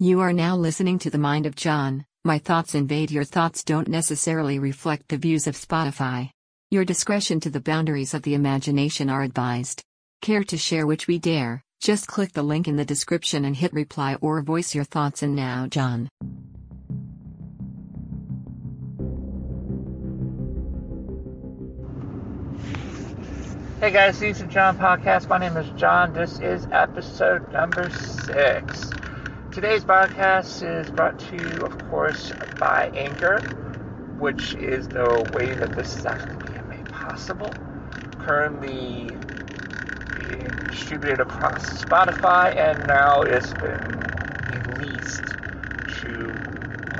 You are now listening to The Mind Over John. My thoughts invade your thoughts don't necessarily reflect the views of Spotify. Your discretion to the boundaries of the imagination are advised. Care to share which we dare? Just click the link in the description and hit reply or voice your thoughts. And now, John. Hey guys, These of John podcast. My name is John. This is episode number six. Today's podcast is brought to you, of course, by Anchor, which is the way that this is actually being made possible. Currently being distributed across Spotify, and now it's been released to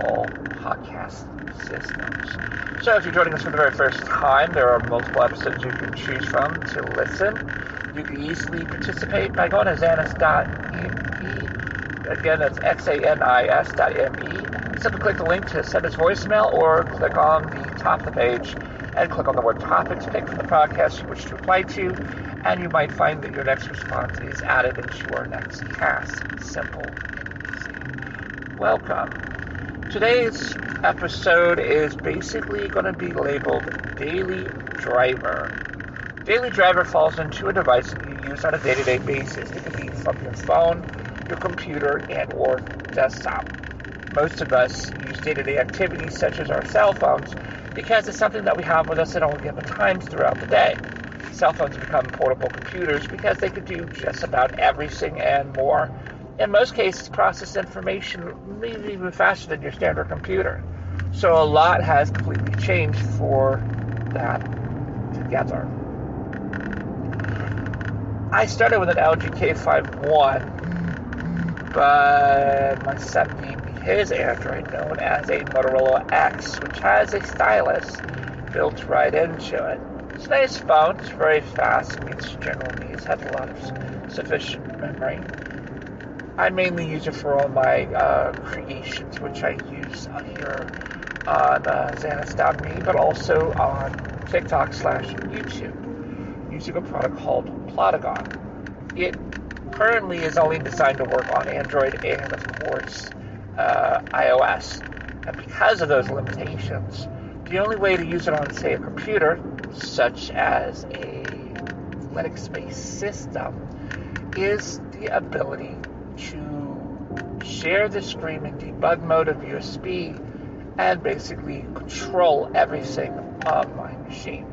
all podcast systems. So if you're joining us for the very first time, there are multiple episodes you can choose from to listen. You can easily participate by going to xanis.me Again, that's xanis.me. Simply click the link to send us voicemail or click on the top of the page and click on the word topic to pick from the podcast you wish to reply to, and you might find that your next response is added into your next cast. Simple and easy. Welcome. Today's episode is basically going to be labeled Daily Driver. Daily Driver falls into a device that you use on a day to day basis. It could be from your phone your computer and or desktop. Most of us use day-to-day activities such as our cell phones because it's something that we have with us at all given times throughout the day. Cell phones become portable computers because they could do just about everything and more. In most cases, process information maybe even faster than your standard computer. So a lot has completely changed for that together. I started with an LG K51 but my named his Android known as a Motorola X, which has a stylus built right into it. It's a nice phone, it's very fast, meets general needs, has a lot of sufficient memory. I mainly use it for all my uh, creations, which I use here on uh, Xanis.me, but also on TikTok slash YouTube, using a product called Plotagon. It currently is only designed to work on Android and, of course, uh, iOS. And because of those limitations, the only way to use it on, say, a computer, such as a Linux based system, is the ability to share the screen in debug mode of USB and basically control everything on my machine.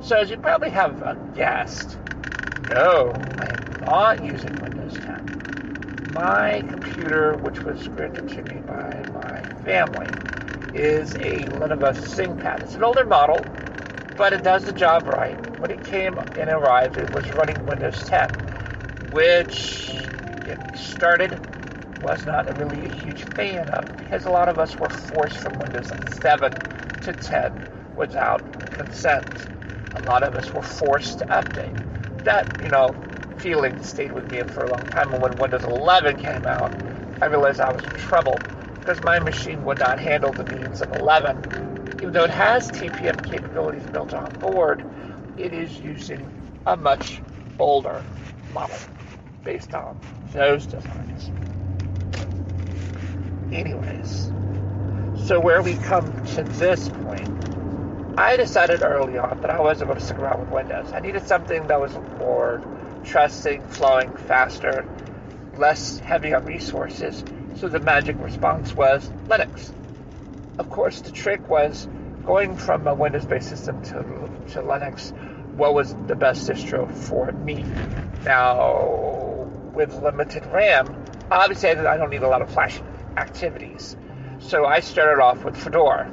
So, as you probably have guessed, no, not using Windows 10. My computer, which was granted to me by my family, is a Lenovo ThinkPad. It's an older model, but it does the job right. When it came and arrived, it was running Windows 10, which it started was not really a huge fan of because a lot of us were forced from Windows 7 to 10 without consent. A lot of us were forced to update that, you know, feeling stayed with me for a long time. And when Windows 11 came out, I realized I was in trouble because my machine would not handle the needs of 11. Even though it has TPM capabilities built on board, it is using a much older model based on those designs. Anyways, so where we come to this point I decided early on that I wasn't going to stick around with Windows. I needed something that was more trusting, flowing, faster, less heavy on resources. So the magic response was Linux. Of course, the trick was going from a Windows based system to, to Linux, what was the best distro for me? Now, with limited RAM, obviously I don't need a lot of flash activities. So I started off with Fedora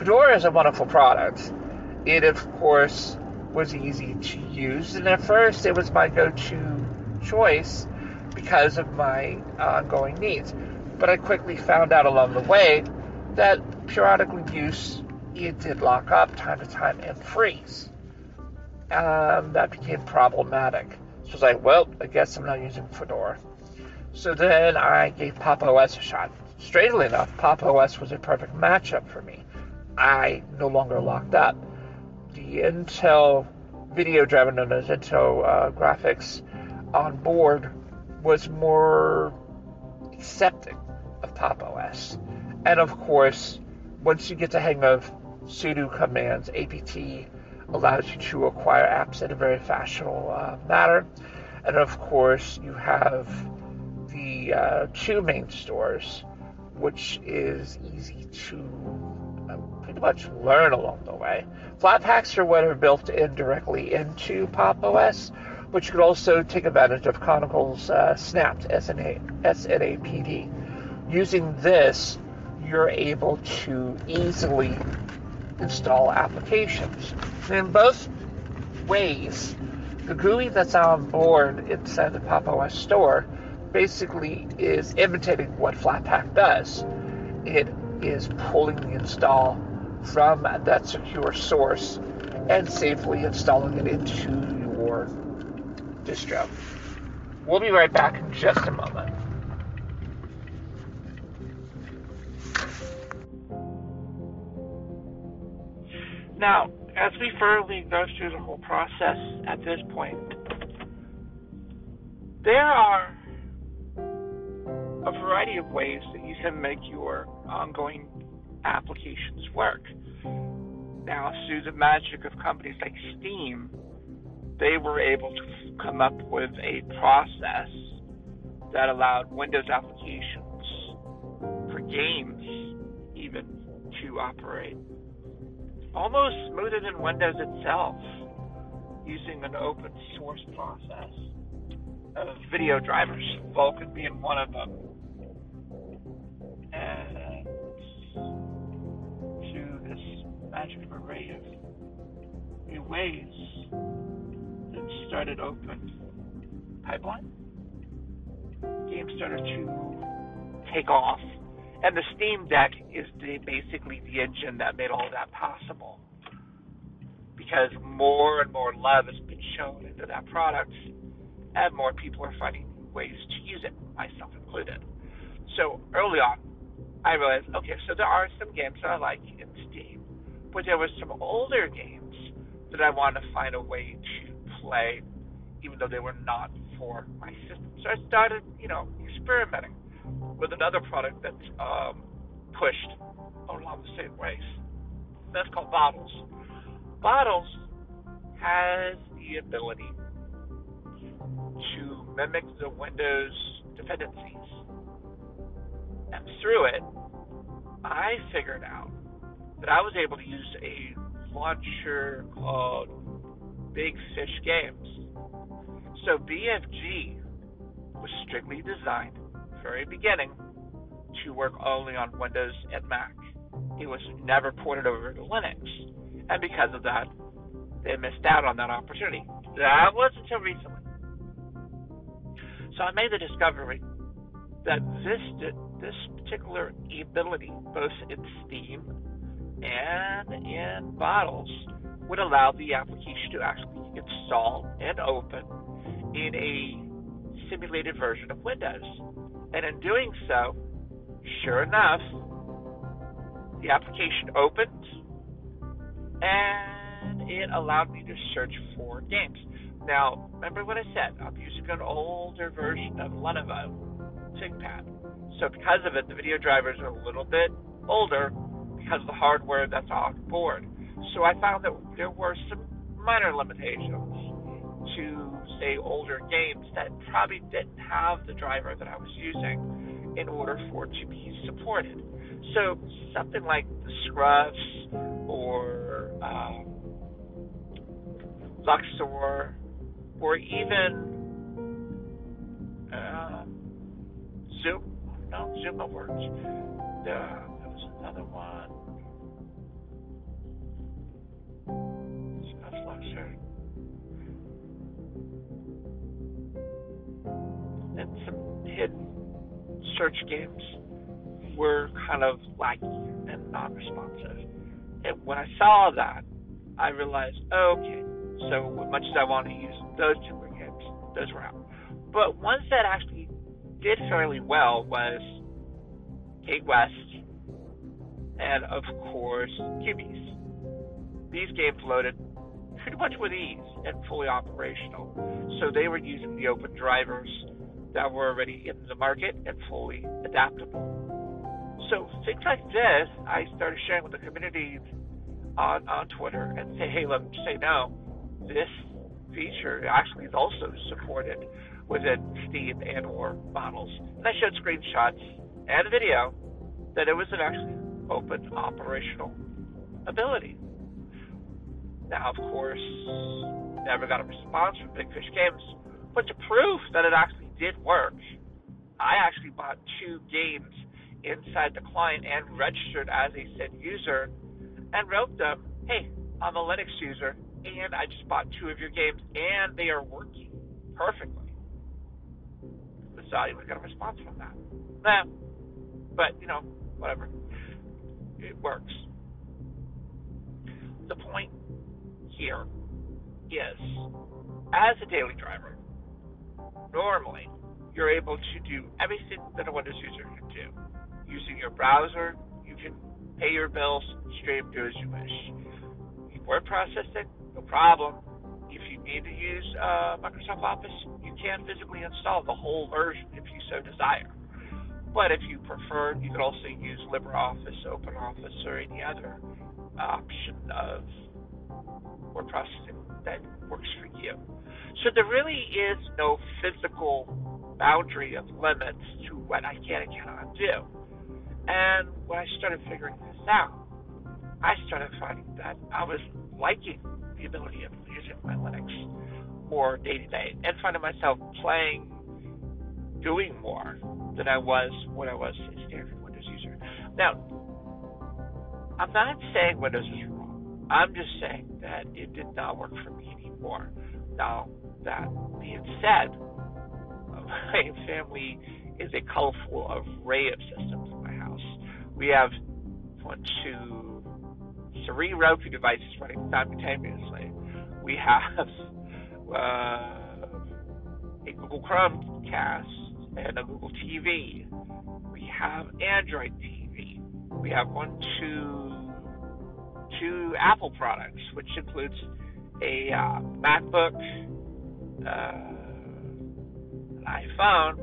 Fedora is a wonderful product. It, of course, was easy to use, and at first it was my go to choice because of my ongoing needs. But I quickly found out along the way that periodic use it did lock up time to time and freeze. Um, that became problematic. So I was like, well, I guess I'm not using Fedora. So then I gave Pop! OS a shot. Strangely enough, Pop! OS was a perfect matchup for me. I no longer locked up. The Intel video driver known as Intel uh, graphics on board was more accepting of Pop! OS. And of course, once you get the hang of sudo commands, apt allows you to acquire apps in a very fashionable uh, manner. And of course, you have the uh, two main stores, which is easy to much learn along the way. Flatpaks are what are built in directly into Pop! OS, but you could also take advantage of Canonical's uh, Snapped SNA, SNAPD. Using this, you're able to easily install applications. in both ways, the GUI that's on board inside the Pop! OS store basically is imitating what Flatpak does. It is pulling the install from that secure source and safely installing it into your distro. We'll be right back in just a moment. Now, as we further go through the whole process at this point, there are a variety of ways that you can make your ongoing applications work. Now, through the magic of companies like Steam, they were able to come up with a process that allowed Windows applications for games even to operate almost smoother than Windows itself using an open source process of video drivers, Vulkan being one of them. Magic array of new ways that started open pipeline, games started to take off and the Steam Deck is the, basically the engine that made all that possible. Because more and more love has been shown into that product, and more people are finding ways to use it, myself included. So early on, I realized, okay, so there are some games that I like in Steam, but there were some older games that I wanted to find a way to play, even though they were not for my system. So I started, you know, experimenting with another product that's um, pushed along the same ways. That's called Bottles. Bottles has the ability to mimic the Windows dependencies. And through it, I figured out that I was able to use a launcher called Big Fish Games. So BFG was strictly designed very beginning to work only on Windows and Mac. It was never ported over to Linux. And because of that, they missed out on that opportunity. That was until recently. So I made the discovery that this this particular ability, both in Steam and in Bottles, would allow the application to actually install and open in a simulated version of Windows. And in doing so, sure enough, the application opened and it allowed me to search for games. Now, remember what I said? I'm using an older version of Lenovo ThinkPad. So because of it, the video drivers are a little bit older because of the hardware that's on board. So I found that there were some minor limitations to say older games that probably didn't have the driver that I was using in order for it to be supported. So something like the Scruffs or um, Luxor or even uh, Zoom. No, Zoom works. Uh, another one. Scruffs, Luxor. and some hidden search games were kind of laggy and non responsive. And when I saw that, I realized, okay, so much as I want to use those two games, those were out. But ones that actually did fairly well was Gate West and, of course, Cubies. These games loaded pretty much with ease and fully operational. So they were using the open drivers that were already in the market and fully adaptable. So things like this, I started sharing with the community on on Twitter and say, hey, let me say no. This feature actually is also supported within Steam and or Bottles. And I showed screenshots and video that it was an actually open operational ability. Now, of course, never got a response from Big Fish Games, but to prove that it actually did work, I actually bought two games inside the client and registered as a said user and wrote them, hey, I'm a Linux user and I just bought two of your games and they are working perfectly. Without even got a response from that. Nah, but, you know, whatever. It works. The point here is, as a daily driver, normally you're able to do everything that a Windows user can do. Using your browser, you can pay your bills, stream, do as you wish. Word processing, no problem. If you need to use uh, Microsoft Office, you can physically install the whole version if you so desire. But if you prefer, you can also use LibreOffice, OpenOffice, or any other option of word processing that works for you. So there really is no physical boundary of limits to what I can and cannot do. And when I started figuring this out, I started finding that I was liking the ability of using my Linux more day to day and finding myself playing, doing more than I was when I was a standard Windows user. Now, I'm not saying Windows is wrong. I'm just saying that it did not work for me anymore. Now, that being said, my family is a colorful array of systems in my house. We have one, two, three Roku devices running simultaneously. We have uh, a Google Chromecast and a Google TV. We have Android TV. We have one, two, two Apple products, which includes a uh, MacBook, uh, an iPhone,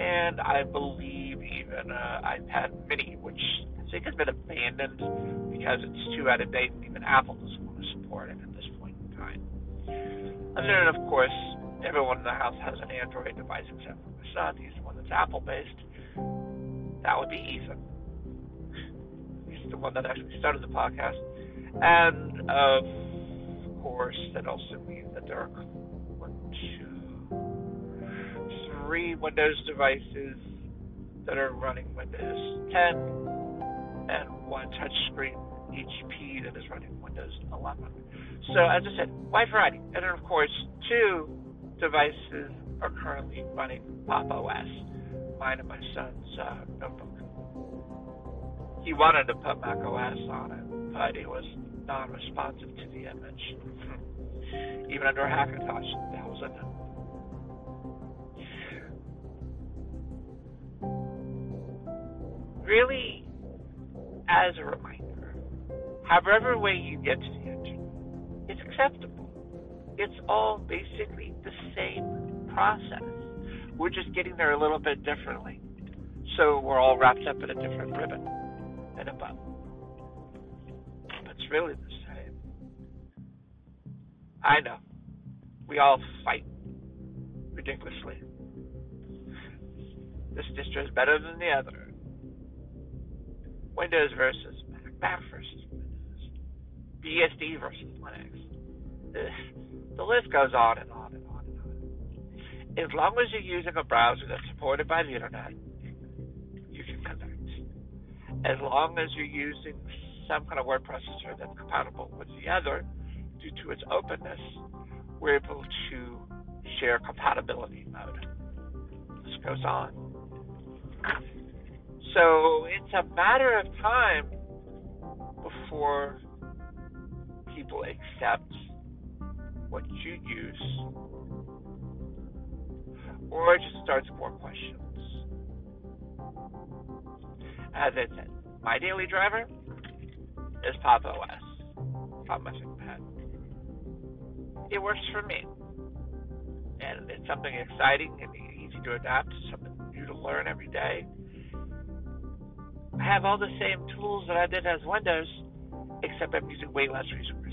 and I believe even an iPad Mini, which I think has been abandoned because it's too out of date, and even Apple doesn't want to support it at this point in time. And then, of course, everyone in the house has an Android device except for my son. He's the one that's Apple based. That would be Ethan. He's the one that actually started the podcast. And of course, that also means that there are one, two, three Windows devices that are running Windows 10 and one touchscreen HP that is running Windows 11. So, as I said, wide variety. And then, of course, two devices are currently running Pop OS, mine and my son's uh, notebook. He wanted to put Mac OS on it, but it was non-responsive to the image. Even under Hackintosh, that was it. Really, as a reminder, however way you get to the engine, it's acceptable. It's all basically the same process. We're just getting there a little bit differently. So we're all wrapped up in a different ribbon and a bow it's really the same. I know. We all fight ridiculously. This distro is better than the other. Windows versus Mac, Mac versus Windows, BSD versus Linux. The, the list goes on and on and on and on. As long as you're using a browser that's supported by the internet, you can connect. As long as you're using some kind of word processor that's compatible with the other due to its openness, we're able to share compatibility mode. This goes on. So it's a matter of time before people accept what you use, or it just starts more questions. As I said, my daily driver is Pop OS on my ThinkPad. It works for me. And it's something exciting and easy to adapt, something new to learn every day. I have all the same tools that I did as Windows, except I'm using way less resources.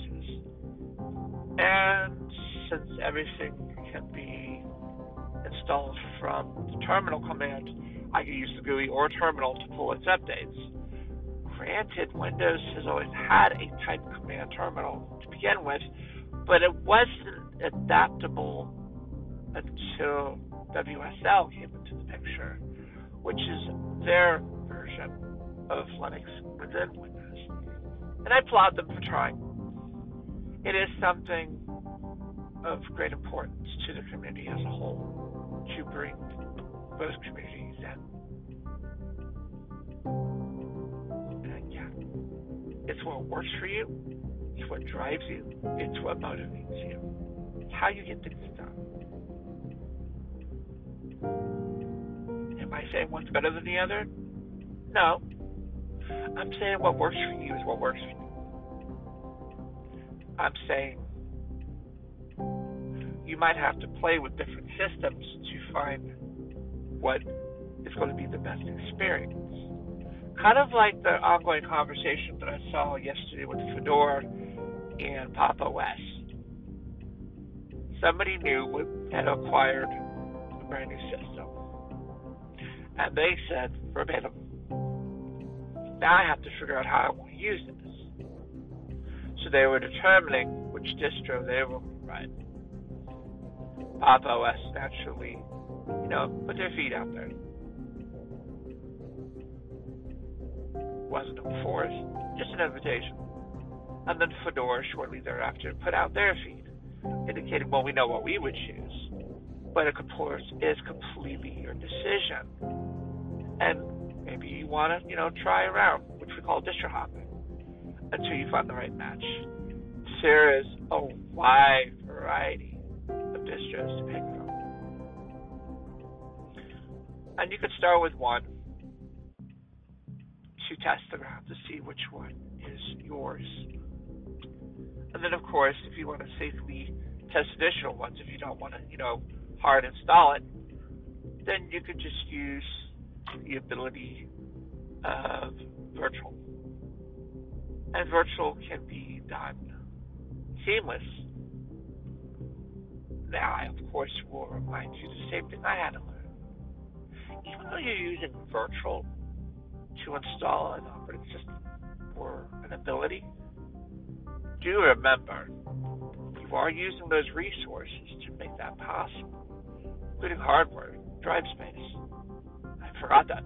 And since everything can be installed from the terminal command, I can use the GUI or terminal to pull its updates. Granted, Windows has always had a type command terminal to begin with, but it wasn't adaptable until WSL came into the picture, which is their version of Linux within Windows. And I applaud them for trying. It is something of great importance to the community as a whole to bring both communities in. And yeah, it's what works for you, it's what drives you, it's what motivates you, it's how you get things done. Am I saying one's better than the other? No. I'm saying what works for you is what works for you. I'm saying you might have to play with different systems to find what is going to be the best experience. Kind of like the ongoing conversation that I saw yesterday with Fedora and Pop OS. Somebody new had acquired a brand new system. And they said verbatim, now I have to figure out how I want to use this. So they were determining which distro they were right. Pop! OS naturally, you know, put their feet out there. Wasn't a force, just an invitation. And then Fedora shortly thereafter put out their feed, indicating, well, we know what we would choose. But of course, is completely your decision. And maybe you want to, you know, try around, which we call distro hopping, until you find the right match. There is a wide variety of distros to pick from. And you could start with one to test the ground to see which one is yours. And then, of course, if you want to safely test additional ones, if you don't want to, you know, hard install it, then you could just use the ability of virtual. And virtual can be done seamless. Now, I, of course, will remind you the same thing I had to learn. Even though you're using virtual to install an operating system or an ability, do remember you are using those resources to make that possible, including hardware, drive space. I forgot that.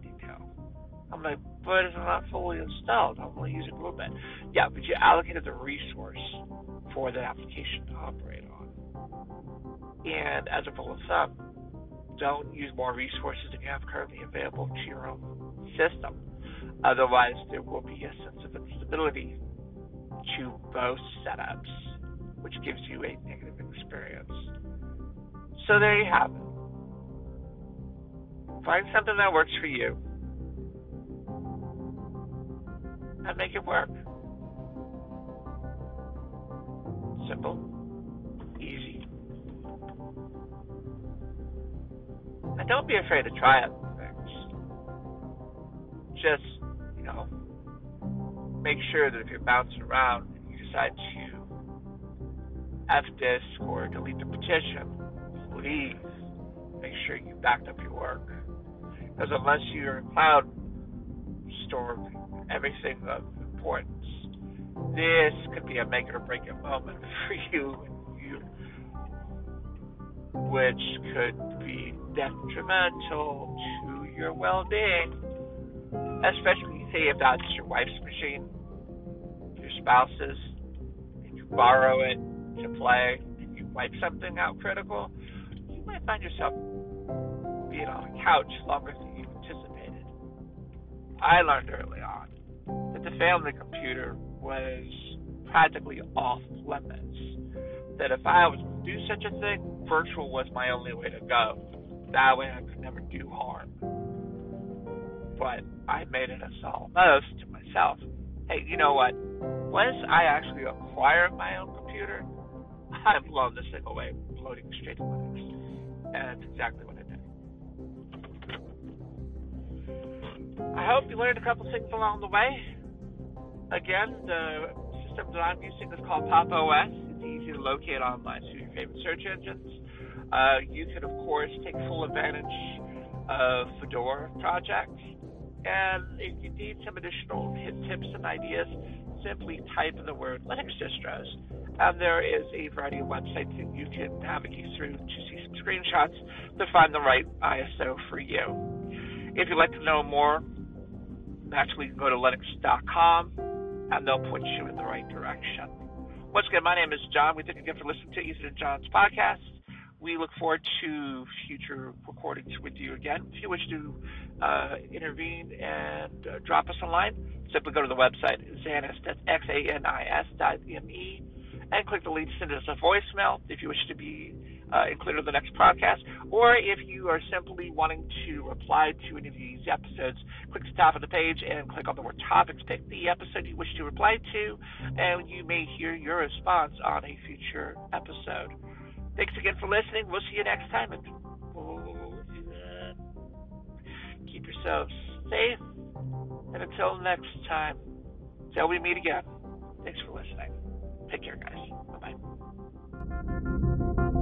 I'm like, but it's not fully installed. I'm only using a little bit. Yeah, but you allocated the resource for the application to operate on. And as a rule of thumb, don't use more resources than you have currently available to your own system. Otherwise, there will be a sense of instability to both setups, which gives you a negative experience. So there you have it. Find something that works for you and make it work. Simple, easy. And don't be afraid to try it. Just, you know, make sure that if you're bouncing around and you decide to F disk or delete the partition, please make sure you backed up your work. Because unless your cloud store everything of importance, this could be a make it or break it moment for you you, which could be detrimental to your well-being, especially say if that's your wife's machine, your spouse's, and you borrow it to play, and you wipe something out critical, you might find yourself being on a couch longer than you anticipated. I learned early on family computer was practically off limits. That if I was to do such a thing, virtual was my only way to go. That way I could never do harm. But I made it a solemn oath to myself. Hey, you know what? Once I actually acquire my own computer, I'm blowing this thing away, loading straight to Linux. And that's exactly what I did. I hope you learned a couple things along the way. Again, the system that I'm using is called Pop OS. It's easy to locate online through your favorite search engines. Uh, you can, of course, take full advantage of Fedora projects. And if you need some additional tips and ideas, simply type in the word Linux distros. And there is a variety of websites that you can navigate through to see some screenshots to find the right ISO for you. If you'd like to know more, naturally you can go to linux.com and they'll put you in the right direction. Once again, my name is John. We thank you again for listening to Ethan and John's podcast. We look forward to future recordings with you again. If you wish to uh, intervene and uh, drop us a line, simply go to the website, Xanis, that's X-A-N-I-S dot M-E, and click the link to send us a voicemail if you wish to be uh, included in the next podcast, or if you are simply wanting to reply to any of these episodes, click the top of the page and click on the word topics, pick the episode you wish to reply to, and you may hear your response on a future episode. Thanks again for listening. We'll see you next time. And keep yourselves safe. And until next time, until we meet again, thanks for listening. Take care, guys. Bye bye.